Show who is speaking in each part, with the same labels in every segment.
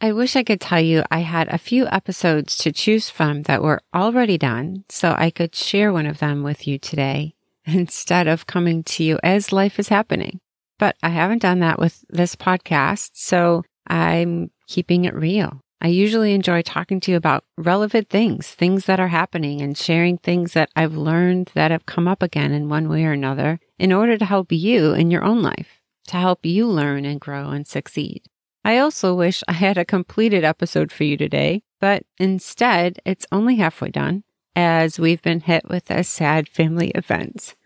Speaker 1: I wish I could tell you I had a few episodes to choose from that were already done so I could share one of them with you today instead of coming to you as life is happening. But I haven't done that with this podcast, so I'm keeping it real. I usually enjoy talking to you about relevant things, things that are happening, and sharing things that I've learned that have come up again in one way or another in order to help you in your own life, to help you learn and grow and succeed. I also wish I had a completed episode for you today, but instead it's only halfway done as we've been hit with a sad family event.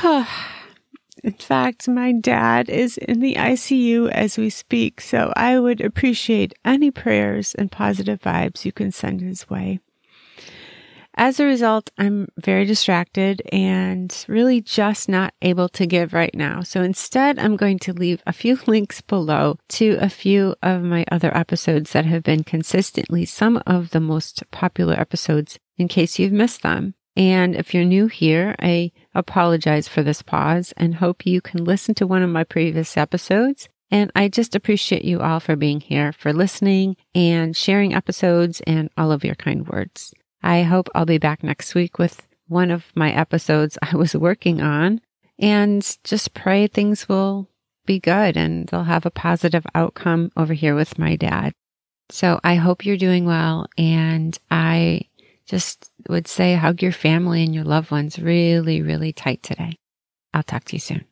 Speaker 1: In fact, my dad is in the ICU as we speak, so I would appreciate any prayers and positive vibes you can send his way. As a result, I'm very distracted and really just not able to give right now. So instead, I'm going to leave a few links below to a few of my other episodes that have been consistently some of the most popular episodes in case you've missed them. And if you're new here, I apologize for this pause and hope you can listen to one of my previous episodes. And I just appreciate you all for being here, for listening and sharing episodes and all of your kind words. I hope I'll be back next week with one of my episodes I was working on and just pray things will be good and they'll have a positive outcome over here with my dad. So I hope you're doing well and I just would say hug your family and your loved ones really, really tight today. I'll talk to you soon.